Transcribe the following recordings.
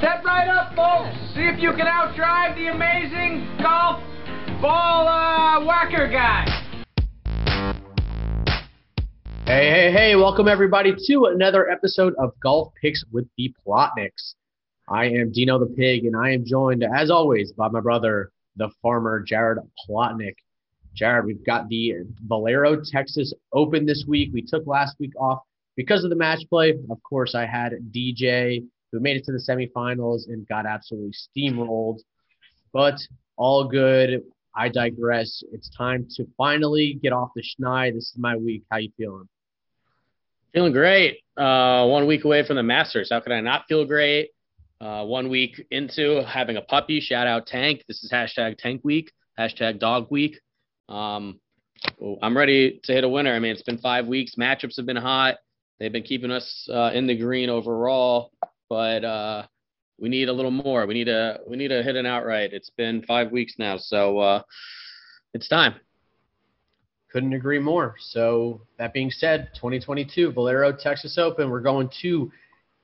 Step right up, folks. See if you can outdrive the amazing golf ball uh, whacker guy. Hey, hey, hey, welcome everybody to another episode of Golf Picks with the Plotniks. I am Dino the Pig, and I am joined, as always, by my brother, the farmer, Jared Plotnik. Jared, we've got the Valero Texas Open this week. We took last week off because of the match play. Of course, I had DJ, who made it to the semifinals and got absolutely steamrolled. But all good. I digress. It's time to finally get off the schneid. This is my week. How you feeling? Feeling great. Uh, one week away from the Masters. How could I not feel great? Uh, one week into having a puppy. Shout out Tank. This is hashtag Tank Week. Hashtag Dog Week. Um, I'm ready to hit a winner. I mean, it's been five weeks. Matchups have been hot. They've been keeping us uh, in the green overall, but uh, we need a little more. We need a we need to hit an outright. It's been five weeks now, so uh, it's time. Couldn't agree more. So that being said, 2022 Valero Texas Open. We're going to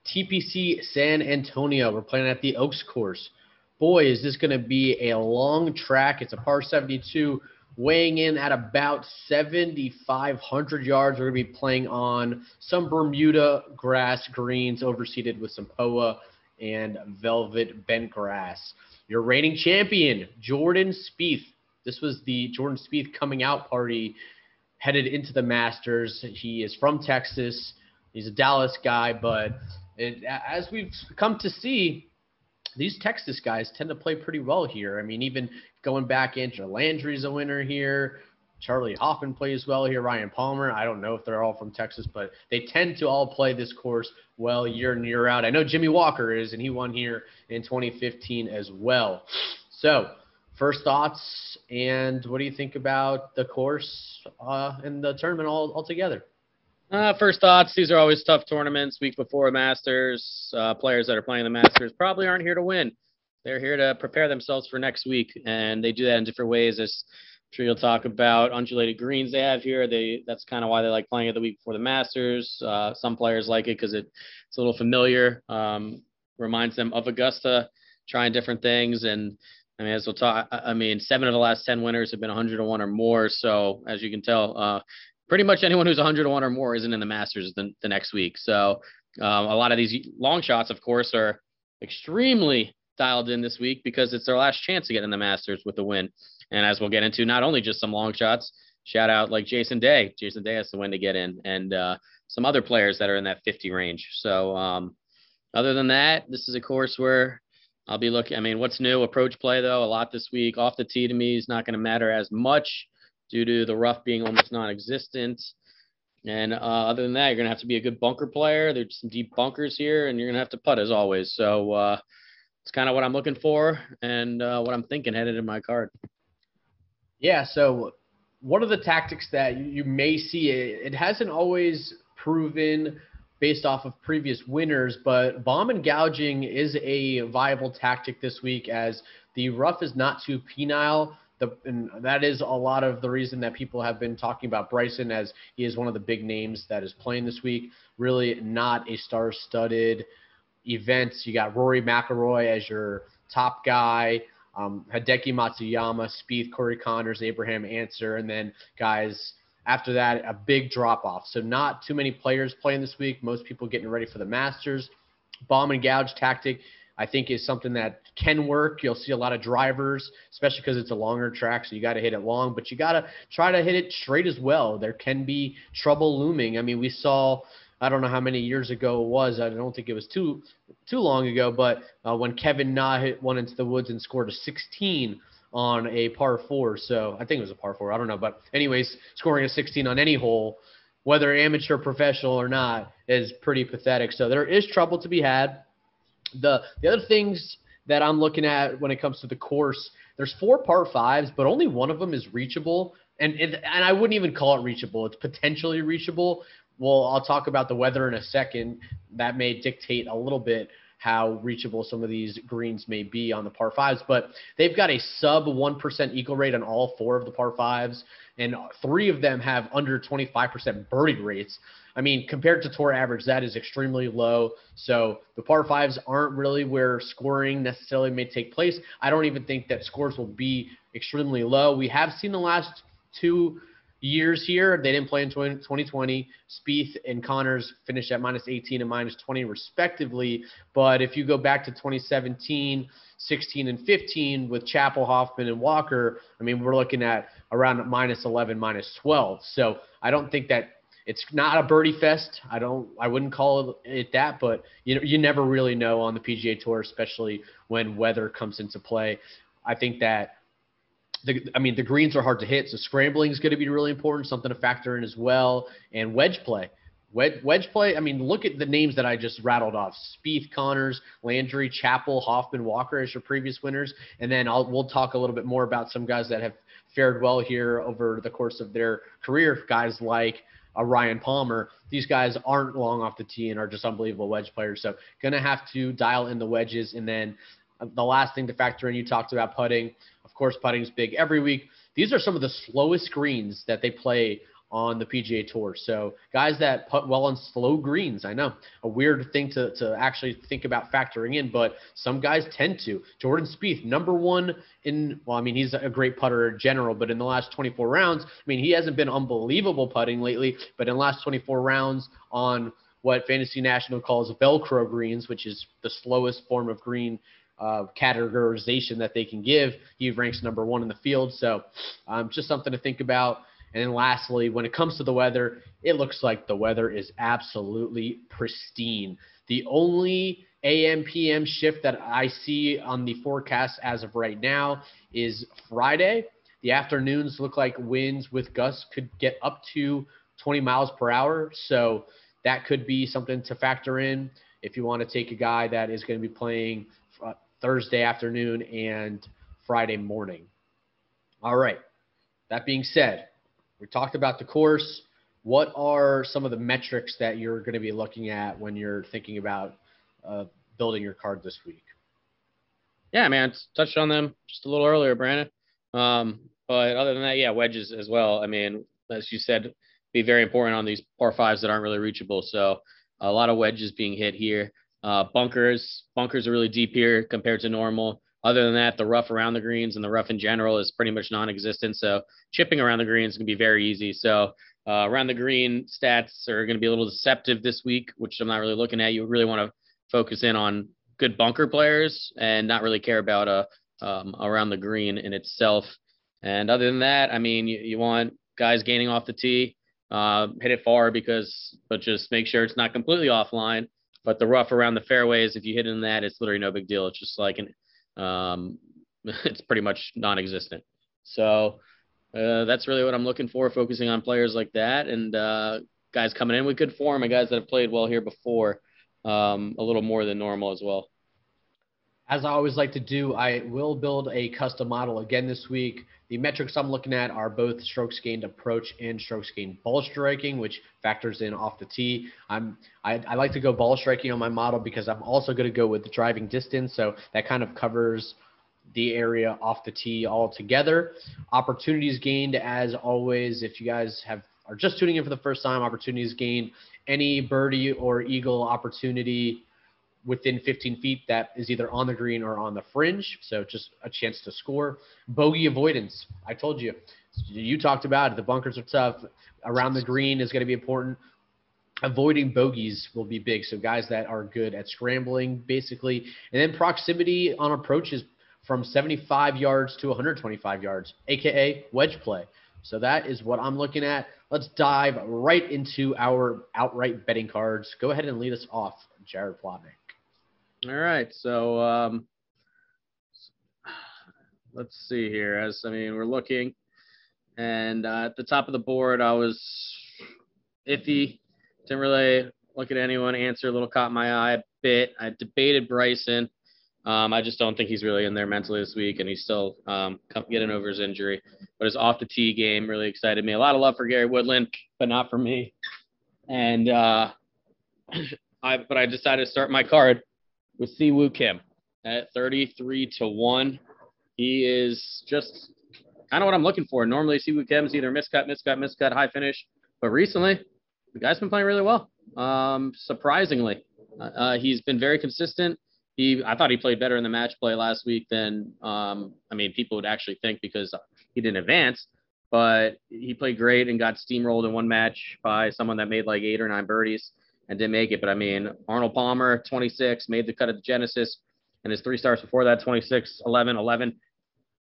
TPC San Antonio. We're playing at the Oaks Course. Boy, is this going to be a long track. It's a par 72, weighing in at about 7,500 yards. We're going to be playing on some Bermuda grass greens, overseeded with some POA and velvet bent grass. Your reigning champion, Jordan Spieth. This was the Jordan Spieth coming out party headed into the Masters. He is from Texas. He's a Dallas guy, but it, as we've come to see, these Texas guys tend to play pretty well here. I mean, even going back, Andrew Landry's a winner here. Charley Hoffman plays well here. Ryan Palmer. I don't know if they're all from Texas, but they tend to all play this course well year in year out. I know Jimmy Walker is, and he won here in 2015 as well. So, first thoughts, and what do you think about the course uh, and the tournament all altogether? Uh, first thoughts: These are always tough tournaments. Week before Masters, uh, players that are playing the Masters probably aren't here to win. They're here to prepare themselves for next week, and they do that in different ways. As I'm sure you'll talk about undulated greens they have here. They that's kind of why they like playing it the week before the Masters. Uh, some players like it because it, it's a little familiar. Um, reminds them of Augusta, trying different things, and I mean, as we'll talk, I mean, seven of the last 10 winners have been 101 or more. So, as you can tell, uh, pretty much anyone who's 101 or more isn't in the Masters the, the next week. So um, a lot of these long shots, of course, are extremely dialed in this week because it's their last chance to get in the Masters with a win. And as we'll get into, not only just some long shots, shout out like Jason Day. Jason Day has to win to get in, and uh, some other players that are in that 50 range. So um, other than that, this is a course where I'll be looking. I mean, what's new? Approach play though, a lot this week. Off the tee to me is not going to matter as much due to the rough being almost non-existent. And uh, other than that, you're gonna have to be a good bunker player. There's some deep bunkers here, and you're gonna have to putt as always. So uh, it's kind of what I'm looking for and uh, what I'm thinking headed in my card. Yeah. So one of the tactics that you may see it, it hasn't always proven based off of previous winners, but bomb and gouging is a viable tactic this week as the rough is not too penile the, and that is a lot of the reason that people have been talking about Bryson as he is one of the big names that is playing this week. Really not a star-studded event. You got Rory McIlroy as your top guy, um, Hideki Matsuyama, Spieth, Corey Conners, Abraham Ancer, and then guys after that a big drop off. So not too many players playing this week. Most people getting ready for the Masters. Bomb and gouge tactic I think is something that can work. You'll see a lot of drivers, especially because it's a longer track, so you got to hit it long, but you got to try to hit it straight as well. There can be trouble looming. I mean, we saw I don't know how many years ago it was. I don't think it was too too long ago, but uh, when Kevin Na hit one into the woods and scored a 16 on a par four. So I think it was a par four. I don't know, but anyways, scoring a 16 on any hole, whether amateur, professional or not, is pretty pathetic. So there is trouble to be had the the other things that I'm looking at when it comes to the course, there's four par fives, but only one of them is reachable. And, and and I wouldn't even call it reachable. It's potentially reachable. Well, I'll talk about the weather in a second. That may dictate a little bit how reachable some of these greens may be on the par fives, but they've got a sub 1% eagle rate on all four of the par fives, and three of them have under 25% birdie rates. I mean, compared to tour average, that is extremely low. So the par fives aren't really where scoring necessarily may take place. I don't even think that scores will be extremely low. We have seen the last two years here. They didn't play in 2020. Spieth and Conners finished at minus 18 and minus 20 respectively. But if you go back to 2017, 16, and 15 with Chappell, Hoffman, and Walker, I mean, we're looking at around minus 11, minus 12. So I don't think that it's not a birdie fest. I don't. I wouldn't call it that, but you know, you never really know on the PGA Tour, especially when weather comes into play. I think that the, I mean, the greens are hard to hit, so scrambling is going to be really important, something to factor in as well, and wedge play. Wedge, wedge play. I mean, look at the names that I just rattled off: Spieth, Conners, Landry, Chappell, Hoffman, Walker as your previous winners, and then I'll we'll talk a little bit more about some guys that have fared well here over the course of their career. Guys like a Ryan Palmer. These guys aren't long off the tee and are just unbelievable wedge players. So gonna have to dial in the wedges, and then uh, the last thing to factor in. You talked about putting Of course, putting is big every week. These are some of the slowest greens that they play on the PGA Tour. So guys that putt well on slow greens, I know a weird thing to, to actually think about factoring in, but some guys tend to. Jordan Spieth, number one in, well, I mean, he's a great putter in general, but in the last 24 rounds, I mean, he hasn't been unbelievable putting lately, but in the last 24 rounds on what Fantasy National calls Velcro greens, which is the slowest form of green uh, categorization that they can give. He ranks number one in the field. So um, just something to think about. And then lastly, when it comes to the weather, it looks like the weather is absolutely pristine. The only AM PM shift that I see on the forecast as of right now is Friday. The afternoons look like winds with gusts could get up to 20 miles per hour. So that could be something to factor in if you want to take a guy that is going to be playing uh, Thursday afternoon and Friday morning. All right. That being said, we talked about the course. What are some of the metrics that you're going to be looking at when you're thinking about uh, building your card this week? Yeah, man, touched on them just a little earlier, Brandon. Um, but other than that, yeah, wedges as well. I mean, as you said, be very important on these par fives that aren't really reachable. So a lot of wedges being hit here. Uh, bunkers, bunkers are really deep here compared to normal. Other than that, the rough around the greens and the rough in general is pretty much non-existent. So chipping around the greens can be very easy. So uh, around the green stats are going to be a little deceptive this week, which I'm not really looking at. You really want to focus in on good bunker players and not really care about uh, um, around the green in itself. And other than that, I mean, you, you want guys gaining off the tee, uh, hit it far because, but just make sure it's not completely offline. But the rough around the fairways, if you hit in that, it's literally no big deal. It's just like an, um, it's pretty much non-existent. So uh, that's really what I'm looking for, focusing on players like that and uh, guys coming in with good form and guys that have played well here before, um, a little more than normal as well. As I always like to do, I will build a custom model again this week. The metrics I'm looking at are both strokes gained approach and strokes gained ball striking, which factors in off the tee. I'm I, I like to go ball striking on my model because I'm also going to go with the driving distance, so that kind of covers the area off the tee altogether. Opportunities gained, as always. If you guys have are just tuning in for the first time, opportunities gained. Any birdie or eagle opportunity within 15 feet that is either on the green or on the fringe. So just a chance to score. Bogey avoidance. I told you. You talked about it. The bunkers are tough. Around the green is going to be important. Avoiding bogeys will be big. So guys that are good at scrambling, basically, and then proximity on approaches from 75 yards to 125 yards, aka wedge play. So that is what I'm looking at. Let's dive right into our outright betting cards. Go ahead and lead us off, Jared Plotnick. All right. So um, let's see here. As I mean, we're looking, and uh, at the top of the board, I was iffy. Didn't really look at anyone. Ancer a little caught my eye a bit. I debated Bryson. Um, I just don't think he's really in there mentally this week, and he's still um, getting over his injury. But his off the tee game really excited me. A lot of love for Gary Woodland, but not for me. And uh, I, but I decided to start my card with Si Woo Kim at 33 to 1. He is just kind of what I'm looking for. Normally, Si Woo Kim's either miscut, miscut, miscut, high finish. But recently, the guy's been playing really well. Um, surprisingly, uh, he's been very consistent. He, I thought he played better in the match play last week than, um, I mean, people would actually think because he didn't advance, but he played great and got steamrolled in one match by someone that made like eight or nine birdies and didn't make it. But I mean, Arnold Palmer, 26, made the cut at the Genesis, and his three starts before that, 26, 11, 11.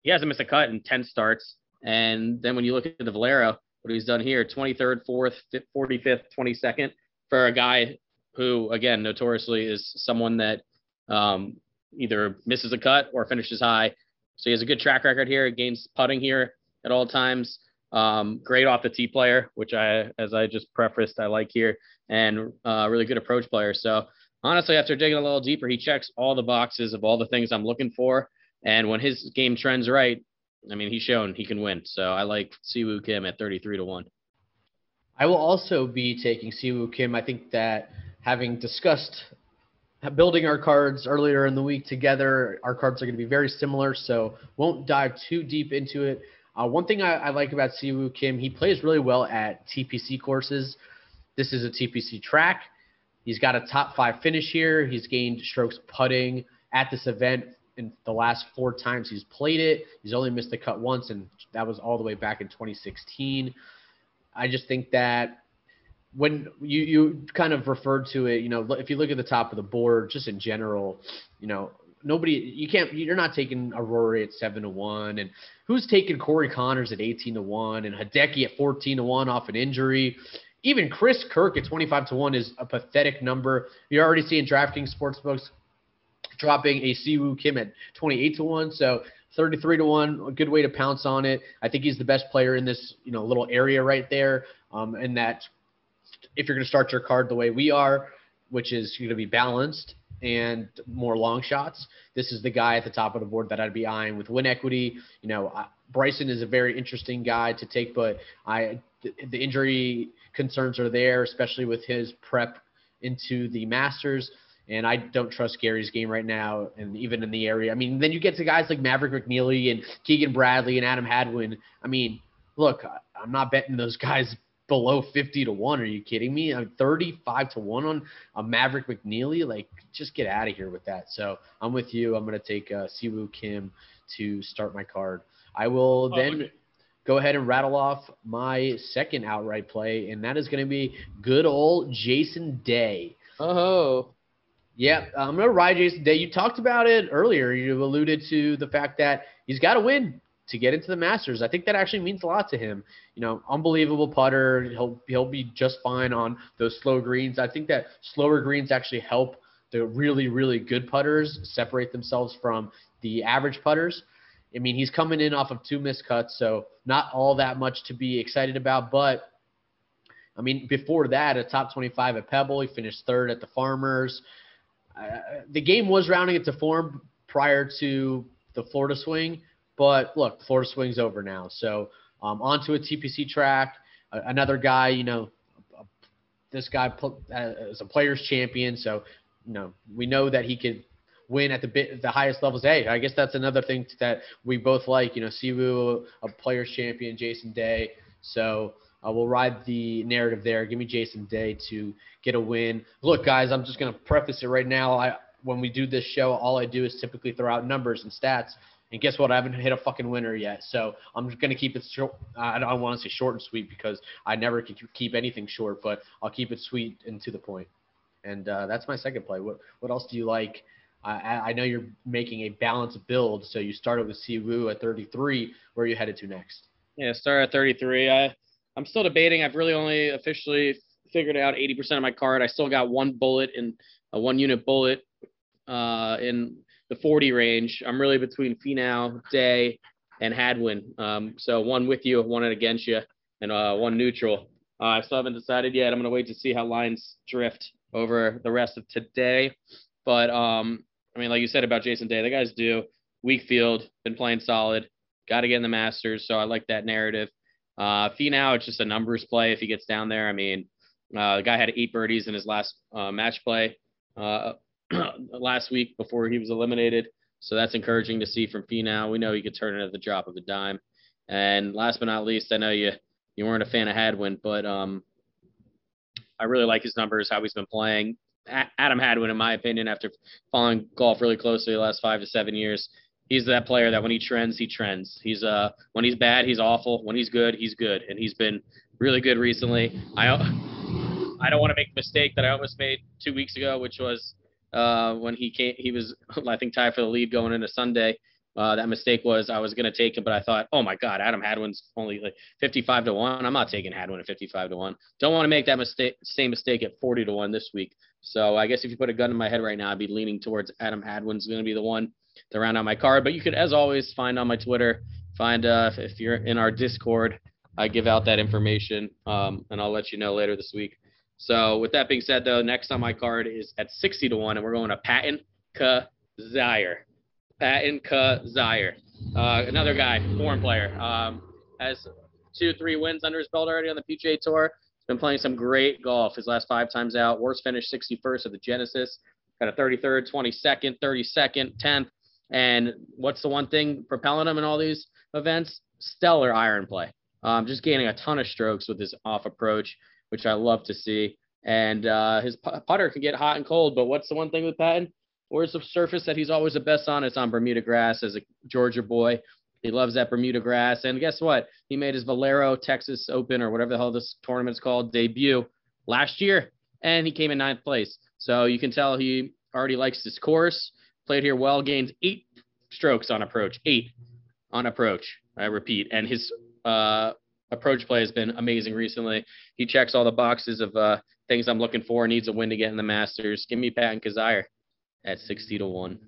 He hasn't missed a cut in 10 starts. And then when you look at the Valero, what he's done here 23rd, 4th, 45th, 22nd for a guy who, again, notoriously is someone that um, either misses a cut or finishes high. So he has a good track record here. He gains putting here at all times. Um, great off the tee player, which I, as I just prefaced, I like here, and uh, really good approach player. So honestly, after digging a little deeper, he checks all the boxes of all the things I'm looking for. And when his game trends right, I mean, he's shown he can win. So I like Siwoo Kim at 33 to 1. I will also be taking Siwoo Kim. I think that having discussed building our cards earlier in the week together, our cards are going to be very similar, so won't dive too deep into it. Uh, one thing I, I, like about Siwoo Kim, he plays really well at TPC courses. This is a TPC track. He's got a top five finish here. He's gained strokes putting at this event in the last four times he's played it. He's only missed the cut once, and that was all the way back in 2016. I just think that when you you kind of referred to it, you know, if you look at the top of the board, just in general, you know, nobody you can't you're not taking a Rory at seven to one, and who's taking Corey Conners at eighteen to one, and Hideki at fourteen to one off an injury. Even Chris Kirk at twenty five to one is a pathetic number. You're already seeing DraftKings sportsbooks dropping a Siwoo Kim at twenty eight to one, so. 33 to 1 a good way to pounce on it i think he's the best player in this you know little area right there um, and that if you're going to start your card the way we are, which is going to be balanced and more long shots, this is the guy at the top of the board that I'd be eyeing with win equity. You know, Bryson is a very interesting guy to take, but I the injury concerns are there, especially with his prep into the Masters. And I don't trust Gary's game right now, and even in the area. I mean, then you get to guys like Maverick McNealy and Keegan Bradley and Adam Hadwin. I mean, look, I'm not betting those guys below 50 to 1. Are you kidding me? I'm 35 to 1 on a Maverick McNealy. Like, just get out of here with that. So I'm with you. I'm going to take uh, Siwoo Kim to start my card. I will oh, then okay. Go ahead and rattle off my second outright play, and that is going to be good old Jason Day. Oh. Yeah, I'm going to ride Jason Day. You talked about it earlier. You alluded to the fact that he's got to win to get into the Masters. I think that actually means a lot to him. You know, unbelievable putter. He'll he'll be just fine on those slow greens. I think that slower greens actually help the really really good putters separate themselves from the average putters. I mean, he's coming in off of two missed cuts, so not all that much to be excited about. But I mean, before that, a top 25 at Pebble, he finished third at the Farmers. Uh, the game was rounding into form prior to the Florida swing, but look, Florida swings over now. So um, onto a TPC track. Uh, another guy, you know, uh, this guy is a players champion. So, you know, we know that he could win at the bit, the highest levels. Hey, I guess that's another thing that we both like. You know, Siwoo, a players champion, Jason Day. So uh, we'll ride the narrative there. Give me Jason Day to get a win. Look, guys, I'm just going to preface it right now. I when we do this show, all I do is typically throw out numbers and stats. And guess what? I haven't hit a fucking winner yet. So I'm going to keep it short. I don't want to say short and sweet because I never can keep anything short, but I'll keep it sweet and to the point. And uh, that's my second play. What what else do you like? I, I know you're making a balanced build, so you started with Siwoo at 33. Where are you headed to next? Yeah, start at 33. I I'm still debating. I've really only officially figured out 80% of my card. I still got one bullet in a one unit bullet uh, in the 40 range. I'm really between Finau, Day, and Hadwin. Um, so one with you, one against you, and uh, one neutral. Uh, I still haven't decided yet. I'm going to wait to see how lines drift over the rest of today. But um, I mean, like you said about Jason Day, the guys do. Weak field, been playing solid. Got to get in the Masters, so I like that narrative. Uh, Finau, it's just a numbers play if he gets down there. I mean, uh, the guy had eight birdies in his last uh, match play. Uh, last week before he was eliminated. So that's encouraging to see from Finau. We know he could turn it at the drop of a dime. And last but not least, I know you you weren't a fan of Hadwin, but um, I really like his numbers, how he's been playing. Adam Hadwin, in my opinion, after following golf really closely the last five to seven years, he's that player that when he trends, he trends. He's uh when he's bad, he's awful. When he's good, he's good, and he's been really good recently. I I don't want to make a mistake that I almost made two weeks ago, which was uh, when he came. He was I think tied for the lead going into Sunday. Uh, that mistake was I was going to take him, but I thought, oh my God, Adam Hadwin's only like 55 to one. I'm not taking Hadwin at 55 to one. Don't want to make that mistake, same mistake at 40 to one this week. So I guess if you put a gun in my head right now, I'd be leaning towards Adam Hadwin's going to be the one to round out my card. But you could, as always, find on my Twitter, find uh, if you're in our Discord, I give out that information, um, and I'll let you know later this week. So with that being said, though, next on my card is at 60 to one, and we're going to Patton Kizzire. Patton Kizzire, uh, another guy, foreign player, um, has two, three wins under his belt already on the PGA Tour. Been playing some great golf his last five times out. Worst finish 61st of the Genesis. Got a 33rd, 22nd, 32nd, 10th. And what's the one thing propelling him in all these events? Stellar iron play. Um, just gaining a ton of strokes with his off approach, which I love to see. And uh, his putter can get hot and cold. But what's the one thing with Patton? Where's the surface that he's always the best on? It's on Bermuda grass as a Georgia boy. He loves that Bermuda grass. And guess what? He made his Valero Texas Open or whatever the hell this tournament's called debut last year, and he came in ninth place. So you can tell he already likes this course. Played here well, gains eight strokes on approach, eight on approach. I repeat, and his uh, approach play has been amazing recently. He checks all the boxes of uh, things I'm looking for. Needs a win to get in the Masters. Give me Patton Kizzire at sixty to one.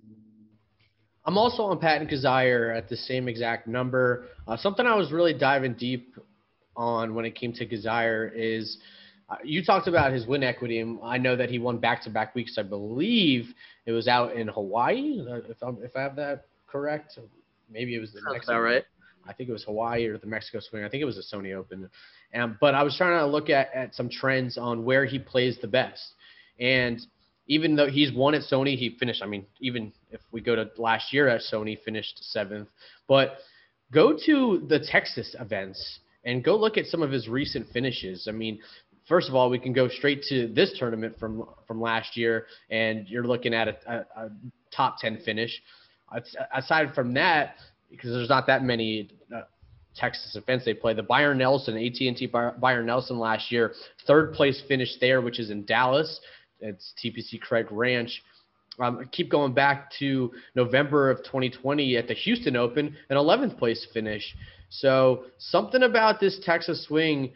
I'm also on Patton Kizzire at the same exact number. Uh, something I was really diving deep on when it came to Kizzire is uh, you talked about his win equity, and I know that he won back-to-back weeks. I believe it was out in Hawaii, if, I'm, if I have that correct. Maybe it was the Sounds Mexico. right. I think it was Hawaii or the Mexico Swing. I think it was the Sony Open. Um, but I was trying to look at, at some trends on where he plays the best. And even though he's won at Sony, he finished. I mean, even if we go to last year at Sony, finished seventh. But go to the Texas events and go look at some of his recent finishes. I mean, first of all, we can go straight to this tournament from from last year, and you're looking at a, a, a top ten finish. Aside from that, because there's not that many. Uh, Texas events they play the Byron Nelson AT&T Byron Nelson last year third place finish there which is in Dallas it's TPC Craig Ranch. Um, keep going back to November of 2020 at the Houston Open, an 11th place finish. So something about this Texas swing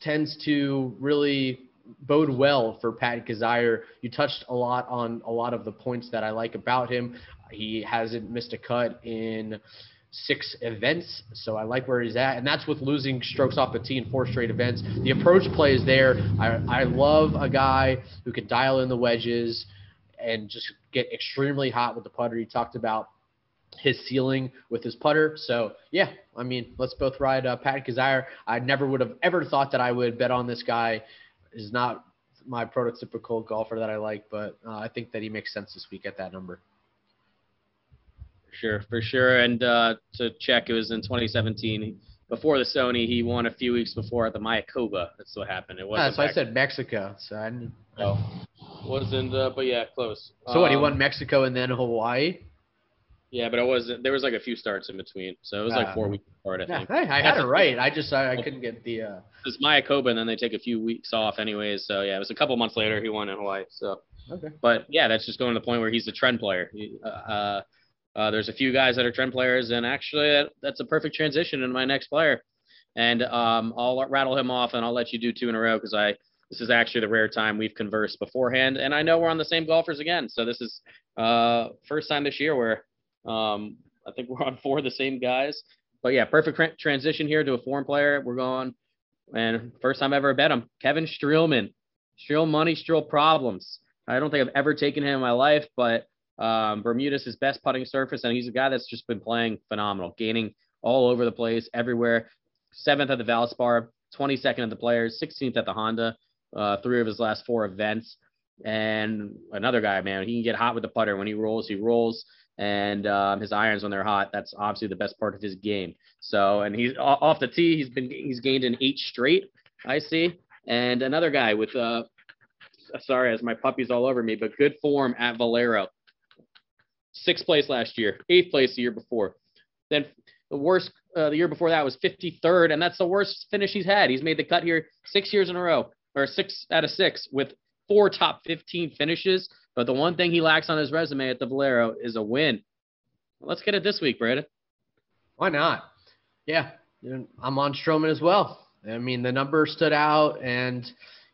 tends to really bode well for Pat Kizzire. You touched a lot on a lot of the points that I like about him. He hasn't missed a cut in six events. So I like where he's at, and that's with losing strokes off the tee in four straight events. The approach play is there. I, I love a guy who can dial in the wedges and just get extremely hot with the putter. He talked about his ceiling with his putter. So yeah, I mean, let's both ride uh, Pat Kizzire. I never would have ever thought that I would bet on this guy. Is not my prototypical golfer that I like, but uh, I think that he makes sense this week at that number sure, for sure. And uh, to check, it was in 2017. Before the Sony, he won a few weeks before at the Mayakoba. That's what happened. It was. Yeah, so I said Mexico. So I didn't. No, wasn't. Uh, but yeah, close. So um, what? He won um, Mexico and then Hawaii. Yeah, but it wasn't. There was like a few starts in between, so it was like uh, four weeks apart. I yeah, think. Hey, I had it right. I just I, I couldn't get the. uh It's Mayakoba, and then they take a few weeks off, anyways. So yeah, it was a couple months later he won in Hawaii. So. Okay. But yeah, that's just going to the point where he's the trend player. He, uh, uh there's a few guys that are trend players, and actually, that's a perfect transition into my next player. And um, I'll rattle him off, and I'll let you do two in a row because I this is actually the rare time we've conversed beforehand, and I know we're on the same golfers again. So this is uh, first time this year where um, I think we're on four of the same guys. But yeah, perfect transition here to a foreign player. We're going, and first time ever bet him, Kevin Streelman. Streel money, Streel problems. I don't think I've ever taken him in my life, but um, Bermuda's his best putting surface, and he's a guy that's just been playing phenomenal, gaining all over the place, everywhere. Seventh at the Valspar, 22nd at the Players, 16th at the Honda, uh, three of his last four events. And another guy, man, he can get hot with the putter. When he rolls, he rolls. And um, his irons when they're hot, that's obviously the best part of his game. So, and he's off the tee. He's been he's gained in eight straight. I see. And another guy with, uh, sorry, as my puppy's all over me, but good form at Valero. Sixth place last year, eighth place the year before. Then the worst uh, the year before that was 53rd, and that's the worst finish he's had. He's made the cut here six years in a row, or six out of six, with four top 15 finishes. But the one thing he lacks on his resume at the Valero is a win. Let's get it this week, Brandon. Why not? Yeah, I'm on Stroman as well. I mean, the number stood out, and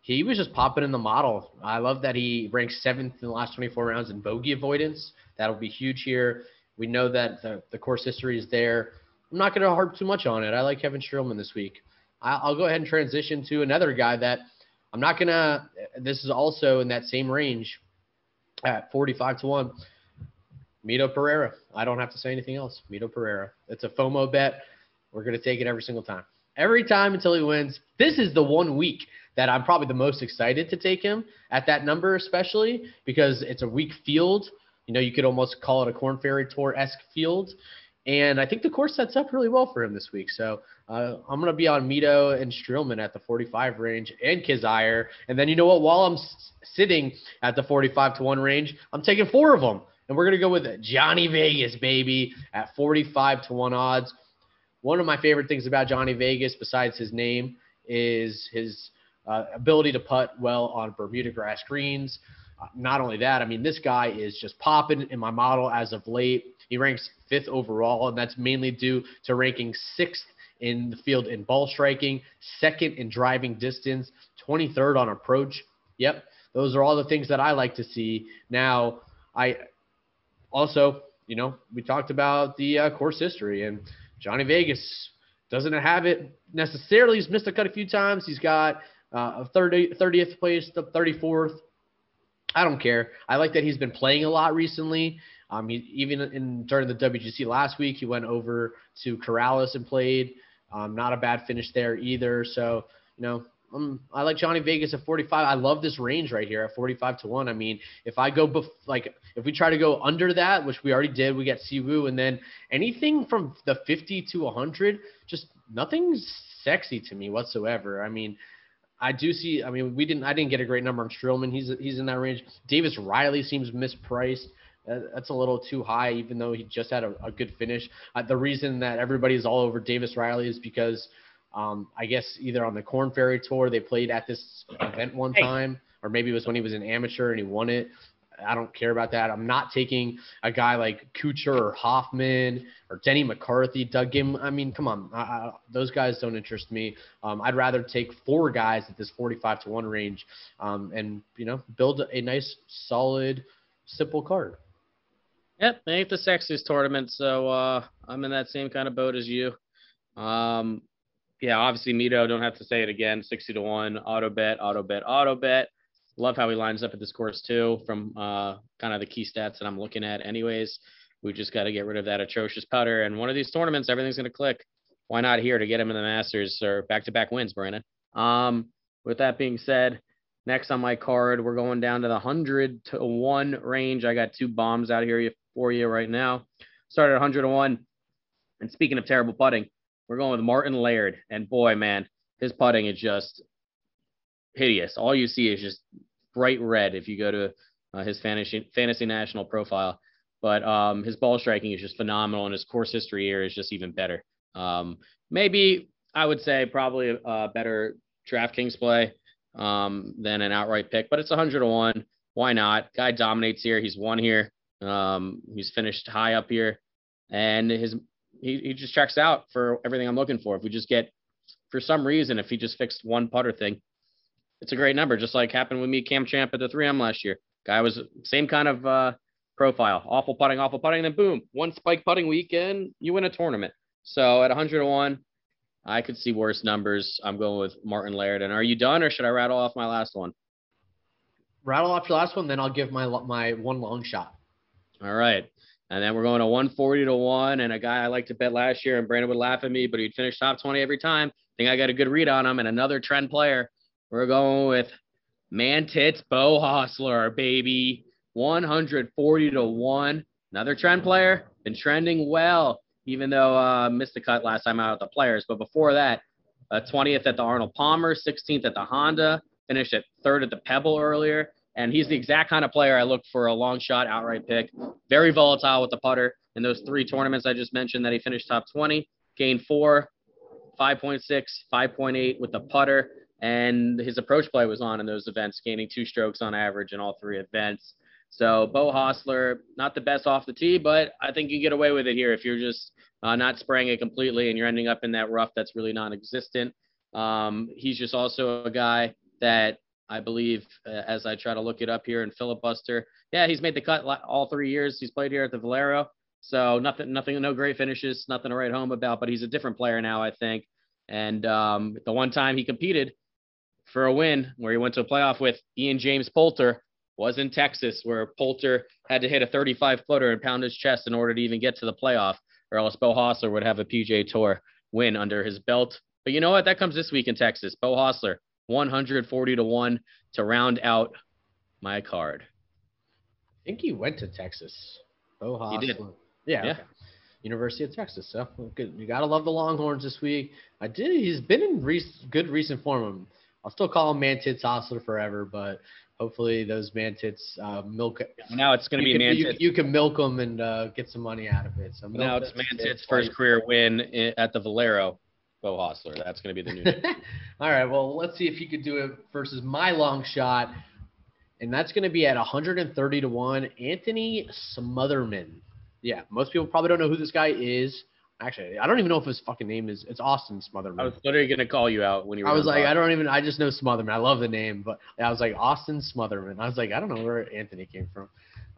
he was just popping in the model. I love that he ranks seventh in the last 24 rounds in bogey avoidance. That'll be huge here. We know that the, the course history is there. I'm not going to harp too much on it. I like Kevin Streelman this week. I'll go ahead and transition to another guy that I'm not going to. This is also in that same range at 45 to 1. Mito Pereira. I don't have to say anything else. Mito Pereira. It's a FOMO bet. We're going to take it every single time. Every time until he wins. This is the one week that I'm probably the most excited to take him at that number, especially because it's a weak field. You know, you could almost call it a Corn Ferry Tour esque field. And I think the course sets up really well for him this week. So uh, I'm going to be on Mito and Streelman at the 45 range and Kizzire. And then you know what? While I'm s- sitting at the 45 to 1 range, I'm taking four of them. And we're going to go with Johnny Vegas, baby, at 45 to 1 odds. One of my favorite things about Johnny Vegas, besides his name, is his uh, ability to putt well on Bermuda grass greens. Uh, not only that, I mean, this guy is just popping in my model as of late. He ranks fifth overall, and that's mainly due to ranking sixth in the field in ball striking, second in driving distance, 23rd on approach. Yep, those are all the things that I like to see. Now, I also, you know, we talked about the uh, course history, and Johnny Vegas doesn't have it necessarily. He's missed a cut a few times. He's got uh, a 30, 30th place, 34th. I don't care. I like that he's been playing a lot recently. Um, he even in during the WGC last week, he went over to Corales and played. Um, not a bad finish there either. So you know, um, I like Johnny Vegas at 45. I love this range right here at 45 to one. I mean, if I go bef- like if we try to go under that, which we already did, we get Siwoo, and then anything from the 50 to 100, just nothing's sexy to me whatsoever. I mean. I do see. I mean, we didn't. I didn't get a great number on Streelman. He's he's in that range. Davis Riley seems mispriced. That's a little too high, even though he just had a, a good finish. Uh, the reason that everybody's all over Davis Riley is because um, I guess either on the Corn Ferry Tour they played at this event one time, or maybe it was when he was an amateur and he won it. I don't care about that. I'm not taking a guy like Kuchar or Hoffman or Denny McCarthy, Doug Ghim. I mean, come on, I, I, those guys don't interest me. Um, I'd rather take four guys at this 45 to one range, um, and you know, build a nice, solid, simple card. Yep, they ain't the sexiest tournament, so uh, I'm in that same kind of boat as you. Um, yeah, obviously Mito, don't have to say it again. 60 to 1, auto bet, auto bet, auto bet. Love how he lines up at this course too, from uh, kind of the key stats that I'm looking at. Anyways, we just got to get rid of that atrocious putter. And one of these tournaments, everything's going to click. Why not here to get him in the Masters or back to back wins, Brandon? Um, with that being said, next on my card, we're going down to the 100 to 1 range. I got two bombs out here for you right now. Started at 101. And speaking of terrible putting, we're going with Martin Laird. And boy, man, his putting is just hideous. All you see is just bright red if you go to uh, his fantasy fantasy national profile. But um, his ball striking is just phenomenal, and his course history here is just even better. Um, maybe I would say probably a better DraftKings play um, than an outright pick, but it's 100 to one. Why not? Guy dominates here. He's won here. Um, he's finished high up here, and his he, he just checks out for everything I'm looking for. If we just get for some reason, if he just fixed one putter thing, it's a great number, just like happened with me, Cam Champ at the 3M last year. Guy was same kind of uh, profile, awful putting, awful putting, and then boom, one spike putting weekend, you win a tournament. So at 101, I could see worse numbers. I'm going with Martin Laird. And are you done, or should I rattle off my last one? Rattle off your last one, then I'll give my my one long shot. All right. And then we're going to 140 to 1. And a guy I like to bet last year, and Brandon would laugh at me, but he'd finish top 20 every time. I think I got a good read on him. And another trend player, we're going with Man Tits Beau Hossler, baby. 140 to 1. Another trend player, been trending well, even though uh, missed the cut last time out at the players. But before that, uh, 20th at the Arnold Palmer, 16th at the Honda, finished at third at the Pebble earlier. And he's the exact kind of player I look for a long shot outright pick. Very volatile with the putter. In those three tournaments I just mentioned that he finished top 20, gained four, 5.6, 5.8 with the putter. And his approach play was on in those events, gaining two strokes on average in all three events. So Beau Hossler, not the best off the tee, but I think you get away with it here if you're just uh, not spraying it completely and you're ending up in that rough that's really non-existent. Um, he's just also a guy that I believe, uh, as I try to look it up here in filibuster, yeah, he's made the cut all three years he's played here at the Valero. So nothing, nothing, no great finishes, nothing to write home about. But he's a different player now, I think. And um, the one time he competed for a win, where he went to a playoff with Ian James Poulter, was in Texas, where Poulter had to hit a 35 footer and pound his chest in order to even get to the playoff, or else Beau Hossler would have a PGA Tour win under his belt. But you know what? That comes this week in Texas. Beau Hossler, 140 to 1 to round out my card. I think he went to Texas. Hossler. He did. Yeah. Yeah. Okay. University of Texas. So good. You gotta love the Longhorns this week. I did. He's been in re- good recent form. I'll still call him Man Tits Hossler forever, but hopefully those Man Tits uh, milk. Now it's going to you be can, Man you, Tits. you can milk them and uh, get some money out of it. So Now it's Man tits first career win at the Valero. Beau Hossler. That's going to be the new. All right. Well, let's see if he could do it versus my long shot, and that's going to be at 130 to one. Anthony Smotherman. Yeah, most people probably don't know who this guy is. Actually, I don't even know if his fucking name is. It's Austin Smotherman. I was literally going to call you out when you were I was like, I don't even. I just know Smotherman. I love the name, but I was like Austin Smotherman. I was like, I don't know where Anthony came from.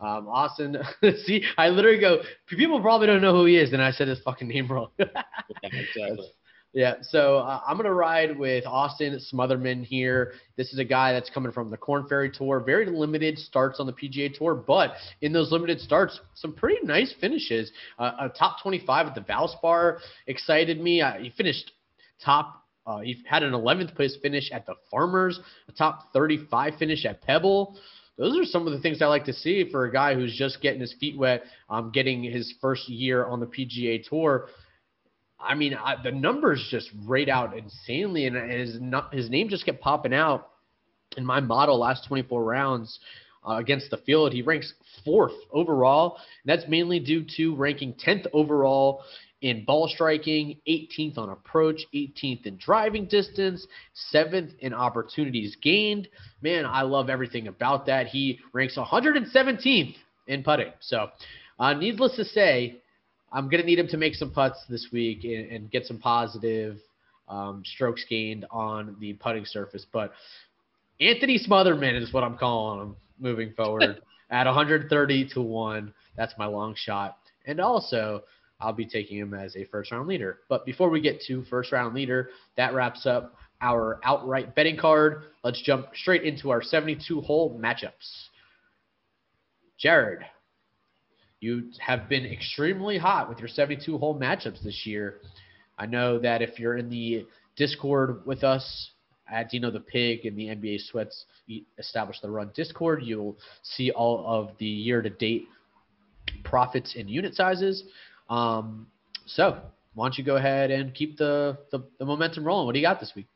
Um, Austin. see, I literally go. People probably don't know who he is, and I said his fucking name wrong. Yeah, exactly. Yeah, so uh, I'm gonna ride with Austin Smotherman here. This is a guy that's coming from the Corn Ferry Tour. Very limited starts on the PGA Tour, but in those limited starts, some pretty nice finishes. Uh, a top 25 at the Valspar excited me. Uh, he finished top. Uh, he had an 11th place finish at the Farmers, a top 35 finish at Pebble. Those are some of the things I like to see for a guy who's just getting his feet wet, um, getting his first year on the PGA Tour. I mean, I, the numbers just rate out insanely, and his his name just kept popping out in my model last 24 rounds uh, against the field. He ranks fourth overall, and that's mainly due to ranking 10th overall in ball striking, 18th on approach, 18th in driving distance, 7th in opportunities gained. Man, I love everything about that. He ranks 117th in putting. So, uh, needless to say, I'm going to need him to make some putts this week and, and get some positive um, strokes gained on the putting surface. But Anthony Smotherman is what I'm calling him moving forward at 130 to 1. That's my long shot. And also, I'll be taking him as a first round leader. But before we get to first round leader, that wraps up our outright betting card. Let's jump straight into our 72 hole matchups. Jared, you have been extremely hot with your 72 hole matchups this year. I know that if you're in the Discord with us at Dino the Pig and the NBA Sweats Establish the Run Discord, you'll see all of the year to date profits and unit sizes. Um, so, why don't you go ahead and keep the, the, the momentum rolling? What do you got this week?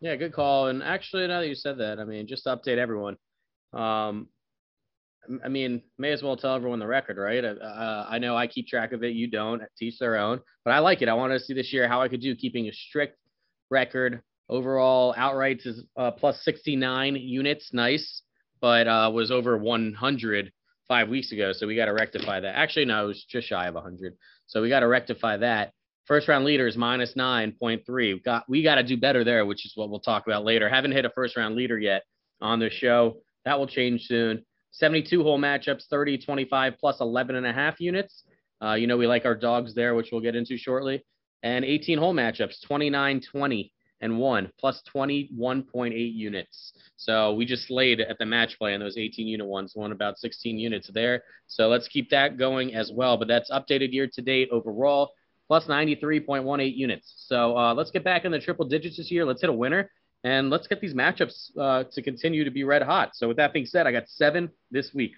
Yeah, good call. And actually, now that you said that, I mean, just to update everyone, um, I mean, may as well tell everyone the record, right? Uh, I know I keep track of it. You don't. Teach their own. But I like it. I want to see this year how I could do keeping a strict record. Overall, outrights is uh, plus 69 units. Nice. But uh, was over 100 five weeks ago. So we got to rectify that. Actually, no, it was just shy of 100. So we got to rectify that. First round leader is minus 9.3. We got, we got to do better there, which is what we'll talk about later. Haven't hit a first round leader yet on the show. That will change soon. 72 hole matchups, 30, 25 plus 11 and a half units. Uh, you know, we like our dogs there, which we'll get into shortly. And 18 hole matchups, 29, 20 and one plus 21.8 units. So we just laid at the match play on those 18 unit ones, won about 16 units there. So let's keep that going as well. But that's updated year to date overall, plus 93.18 units. So uh, let's get back in the triple digits this year. Let's hit a winner and let's get these matchups uh, to continue to be red hot. So with that being said, I got seven this week.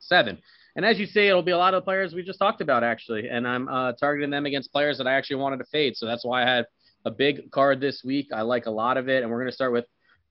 Seven. And as you say, it'll be a lot of the players we just talked about actually, and I'm uh, targeting them against players that I actually wanted to fade. So that's why I had a big card this week. I like a lot of it, and we're going to start with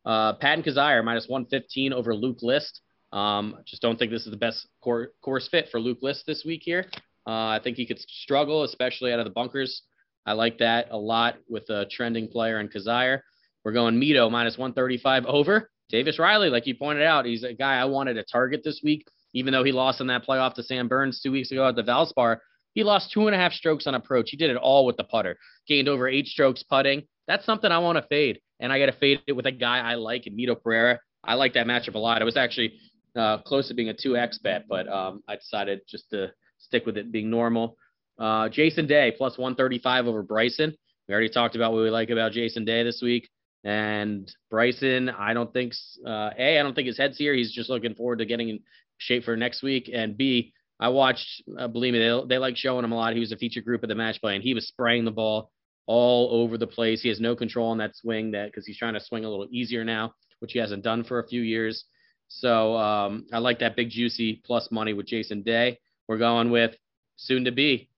uh, Patton Kizzire minus 115 over Luke List. Um, just don't think this is the best cor- course fit for Luke List this week here. Uh, I think he could struggle, especially out of the bunkers. I like that a lot with a trending player in Kizzire. We're going Mito minus 135 over. Davis Riley, like you pointed out, he's a guy I wanted to target this week, even though he lost in that playoff to Sam Burns two weeks ago at the Valspar. He lost two and a half strokes on approach. He did it all with the putter, gained over eight strokes putting. That's something I want to fade, and I got to fade it with a guy I like in Mito Pereira. I like that matchup a lot. It was actually uh, close to being a 2x bet, but um, I decided just to stick with it being normal. Uh, Jason Day plus 135 over Bryson. We already talked about what we like about Jason Day this week. And Bryson, I don't think, uh, A, I don't think his head's here. He's just looking forward to getting in shape for next week. And B, I watched, uh, believe me, they, they like showing him a lot. He was a feature group of the match play, and he was spraying the ball all over the place. He has no control on that swing that because he's trying to swing a little easier now, which he hasn't done for a few years. So um, I like that big juicy plus money with Jason Day. We're going with soon to be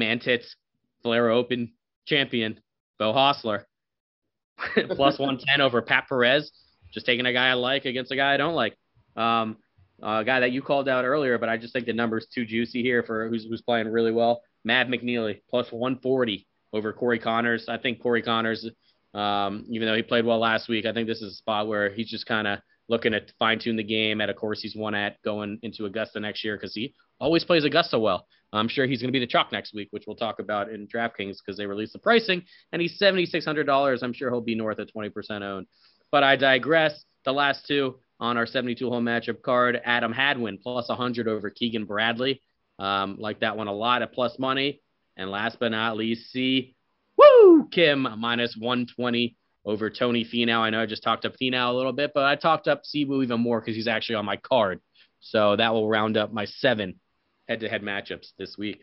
Mantits Valero Open champion Beau Hossler plus 110 over Pat Perez. Just taking a guy I like against a guy I don't like. Um, a guy that you called out earlier, but I just think the number's too juicy here for who's who's playing really well. Matt McNealy plus 140 over Corey Conners. I think Corey Conners, um, even though he played well last week, I think this is a spot where he's just kind of looking to fine tune the game at a course he's won at going into Augusta next year because he always plays Augusta well. I'm sure he's going to be the chalk next week, which we'll talk about in DraftKings because they released the pricing and he's $7,600. I'm sure he'll be north of 20% owned. But I digress. The last two on our 72 hole matchup card Adam Hadwin plus 100 over Keegan Bradley. Um, like that one a lot at plus money. And last but not least, Si Woo Kim minus 120 over Tony Finau. I know I just talked up Finau a little bit, but I talked up Si Woo even more because he's actually on my card. So that will round up my seven head-to-head matchups this week.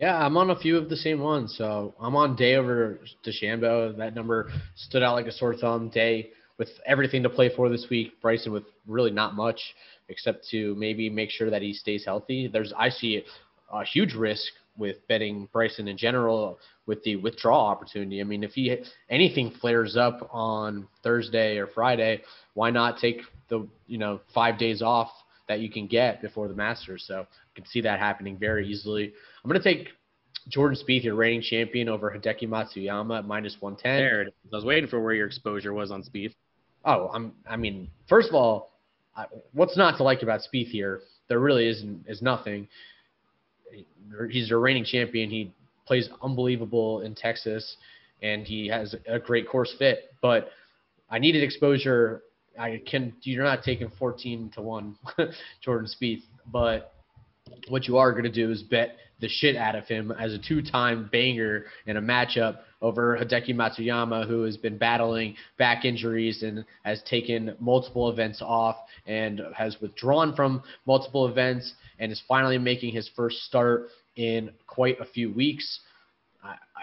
Yeah, I'm on a few of the same ones. So I'm on Day over DeChambeau. That number stood out like a sore thumb. Day with everything to play for this week. Bryson with really not much except to maybe make sure that he stays healthy. There's I see a huge risk with betting Bryson in general with the withdrawal opportunity. I mean, if he anything flares up on Thursday or Friday, why not take the you know five days off that you can get before the Masters? So I can see that happening very easily. I'm gonna take Jordan Spieth, your reigning champion, over Hideki Matsuyama at minus 110. There, I was waiting for where your exposure was on Spieth. Oh, I'm. I mean, first of all, I, what's not to like about Spieth here? There really isn't is nothing he's a reigning champion. He plays unbelievable in Texas, and he has a great course fit. But I needed exposure. I can. You're not taking 14 to one Jordan Spieth, but what you are going to do is bet the shit out of him as a two-time banger in a matchup over Hideki Matsuyama, who has been battling back injuries and has taken multiple events off and has withdrawn from multiple events and is finally making his first start in quite a few weeks.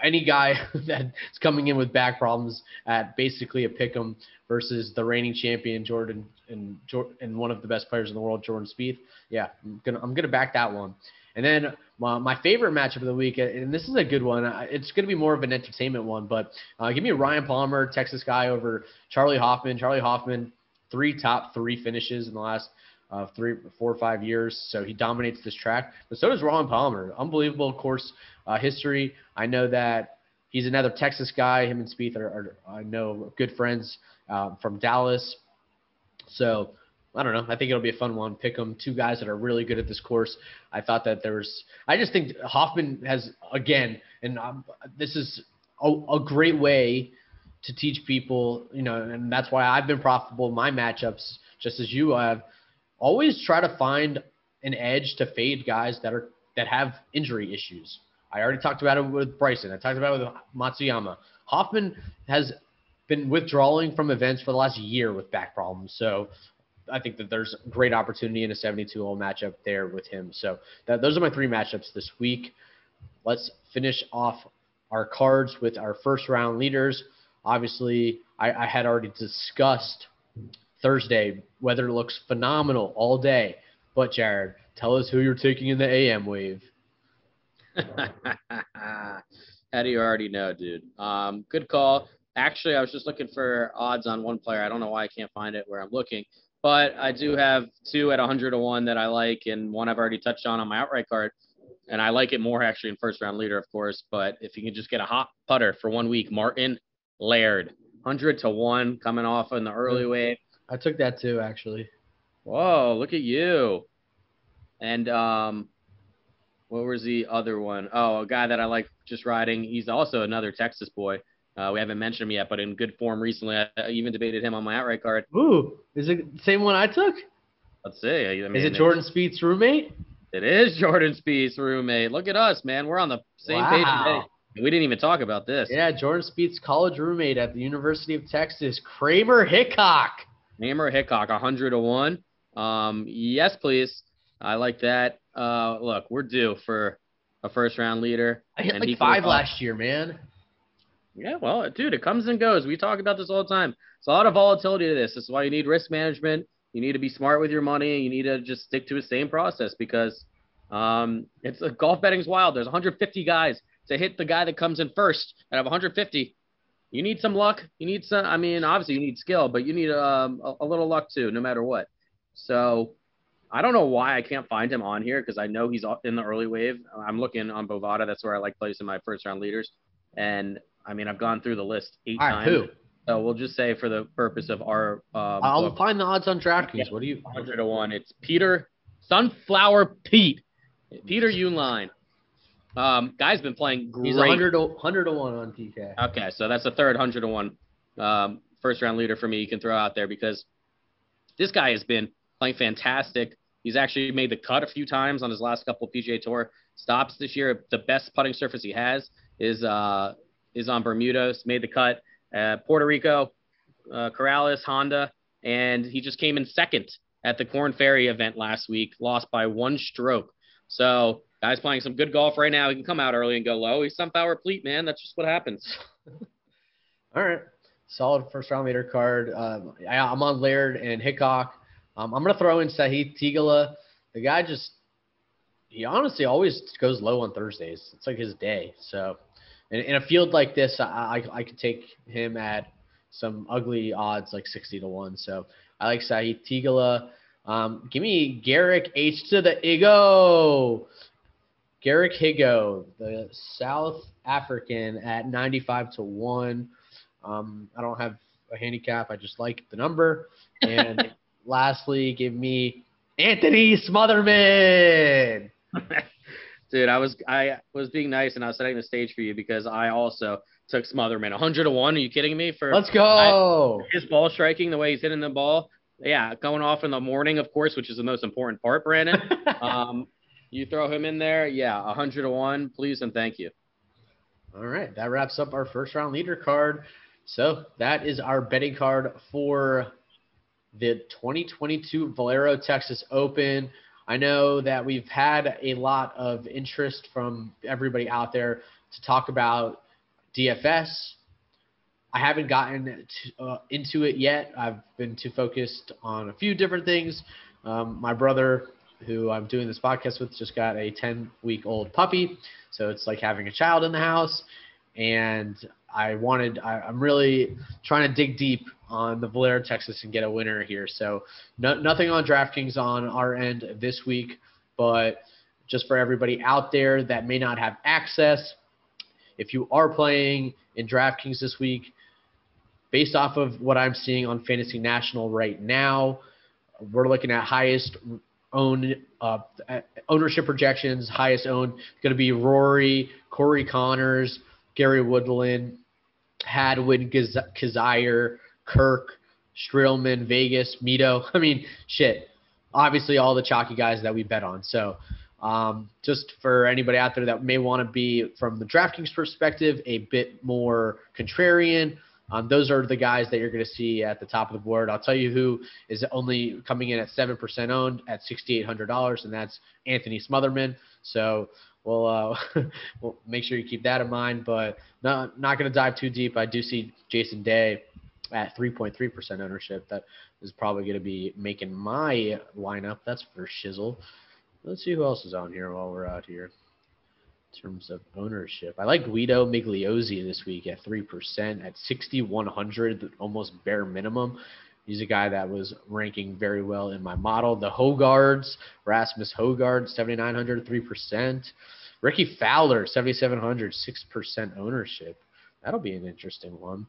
Any guy that's coming in with back problems at basically a pick 'em versus the reigning champion Jordan and and one of the best players in the world, Jordan Spieth. Yeah, I'm gonna I'm gonna back that one. And then my, my favorite matchup of the week, and this is a good one. It's going to be more of an entertainment one, but uh, give me Ryan Palmer, Texas guy, over Charley Hoffman. Charley Hoffman, three top three finishes in the last uh, three, four or five years. So he dominates this track. But so does Ryan Palmer. Unbelievable course uh, history. I know that he's another Texas guy. Him and Spieth are, are I know, good friends uh, from Dallas. So I don't know. I think it'll be a fun one. Pick them two guys that are really good at this course. I thought that there was. I just think Hoffman has again, and um, this is a, a great way to teach people. You know, and that's why I've been profitable in my matchups, just as you have always try to find an edge to fade guys that are that have injury issues. I already talked about it with Bryson. I talked about it with Matsuyama. Hoffman has been withdrawing from events for the last year with back problems. So I think that there's great opportunity in a 72 hole matchup there with him. So that, those are my three matchups this week. Let's finish off our cards with our first round leaders. Obviously, I, I had already discussed Thursday, weather looks phenomenal all day. But Jared, tell us who you're taking in the AM wave. How do you already know, dude? Um, good call. Actually, I was just looking for odds on one player. I don't know why I can't find it where I'm looking, but I do have two at 100 to one that I like, and one I've already touched on on my outright card, and I like it more actually in first round leader, of course. But if you can just get a hot putter for one week, Martin Laird, 100 to one, coming off in the early wave. I took that too, actually. Whoa, look at you. And um, what was the other one? Oh, a guy that I like just riding. He's also another Texas boy. Uh, we haven't mentioned him yet, but in good form recently. I even debated him on my outright card. Ooh, is it the same one I took? Let's see. I mean, is it Jordan Spieth's roommate? It is Jordan Spieth's roommate. Look at us, man. We're on the same Wow. page today. We didn't even talk about this. Yeah, Jordan Spieth's college roommate at the University of Texas, Kramer Hickok. Hammer Hickok, 100 to 1. Um, yes, please. I like that. Uh, look, we're due for a first round leader. I hit and like five last year, man. Yeah, well, dude, it comes and goes. We talk about this all the time. It's a lot of volatility to this. This is why you need risk management. You need to be smart with your money. You need to just stick to a same process because um, it's uh, golf betting's wild. There's 150 guys to hit the guy that comes in first out of 150. You need some luck. You need some. I mean, obviously you need skill, but you need um, a, a little luck too, no matter what. So I don't know why I can't find him on here because I know he's in the early wave. I'm looking on Bovada. That's where I like placing my first round leaders. And I mean, I've gone through the list eight right, times. who? So we'll just say for the purpose of our um, I'll book, find the odds on DraftKings. Yeah. What do you? 100 to 1. It's Peter Sunflower Pete. Peter Uihlein. Um, guy's been playing great. He's 100 to, 100 to 1 on DK. Okay, so that's the third 100 to 1 um, first round leader for me you can throw out there because this guy has been playing fantastic. He's actually made the cut a few times on his last couple PGA Tour stops this year. The best putting surface he has is uh, is on Bermuda's. Made the cut. Uh, Puerto Rico, uh, Corales, Honda, and he just came in second at the Korn Ferry event last week, lost by one stroke. So, guys playing some good golf right now. He can come out early and go low. He's sunflower pleat, man. That's just what happens. All right. Solid first round leader card. Um, I, I'm on Laird and Hickok. Um, I'm going to throw in Sahith Theegala. The guy just, he honestly always goes low on Thursdays. It's like his day. So, in, in a field like this, I, I, I could take him at some ugly odds like 60 to 1. So, I like Sahith Theegala. Um, give me Garrick H to the Igo. Garrick Higgo, the South African at 95 to 1. Um, I don't have a handicap. I just like the number. And lastly, give me Anthony Smotherman. Dude, I was I was being nice and I was setting the stage for you because I also took Smotherman 100 to 1. Are you kidding me? For Let's go. his ball striking, the way he's hitting the ball. Yeah, going off in the morning, of course, which is the most important part, Brandon. um, you throw him in there, yeah, 100 to 1. Please and thank you. All right, that wraps up our first round leader card. So that is our betting card for the 2022 Valero Texas Open. I know that we've had a lot of interest from everybody out there to talk about DFS. I haven't gotten to, uh, into it yet. I've been too focused on a few different things. Um, my brother, who I'm doing this podcast with, just got a 10 week old puppy. So it's like having a child in the house. And I wanted, I, I'm really trying to dig deep on the Valero, Texas and get a winner here. So no, nothing on DraftKings on our end this week, but just for everybody out there that may not have access, if you are playing in DraftKings this week, based off of what I'm seeing on Fantasy National right now, we're looking at highest owned uh, ownership projections. Highest owned going to be Rory, Corey Conners, Gary Woodland, Hadwin, Kaz- Kizzire, Kirk, Streelman, Vegas, Mito. I mean, shit. Obviously, all the chalky guys that we bet on. So, um, just for anybody out there that may want to be, from the DraftKings perspective, a bit more contrarian, um, those are the guys that you're going to see at the top of the board. I'll tell you who is only coming in at 7% owned at $6,800, and that's Anthony Smotherman. So we'll, uh, we'll make sure you keep that in mind, but not, not going to dive too deep. I do see Jason Day at 3.3% ownership. That is probably going to be making my lineup. That's for shizzle. Let's see who else is on here while we're out here. Terms of ownership. I like Guido Migliozzi this week at 3% at 6,100, almost bare minimum. He's a guy that was ranking very well in my model. The Hojgaards, Rasmus Hojgaard, 7,900, 3%. Rickie Fowler, 7,700, 6% ownership. That'll be an interesting one.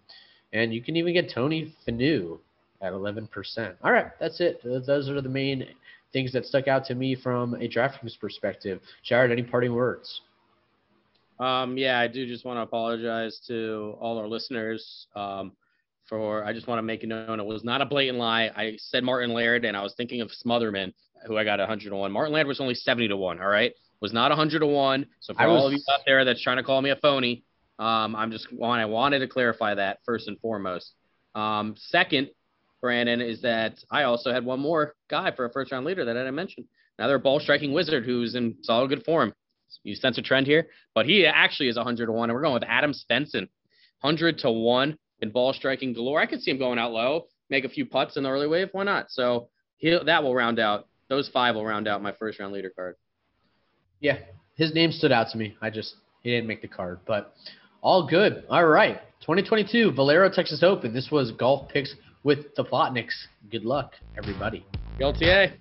And you can even get Tony Finau at 11%. All right, that's it. Those are the main things that stuck out to me from a DraftKings perspective. Jared, any parting words? Um, yeah, I do just want to apologize to all our listeners. Um, for I just want to make it known it was not a blatant lie. I said Martin Laird and I was thinking of Smotherman, who I got 100 to 1. Martin Laird was only 70 to 1, all right? Was not 100 to 1. So for was, all of you out there that's trying to call me a phony, um, I'm just I wanted to clarify that first and foremost. Um, second, Brandon, is that I also had one more guy for a first round leader that I didn't mention. Another ball striking wizard who's in solid good form. You sense a trend here, but he actually is 100 to 1. And we're going with Adam Svensson, 100 to 1 in ball striking galore. I could see him going out low, make a few putts in the early wave. Why not? So he, that will round out, those five will round out my first round leader card. Yeah, his name stood out to me. I just, he didn't make the card, but all good. All right. 2022 Valero Texas Open. This was golf picks with the Plotniks. Good luck, everybody. LTA.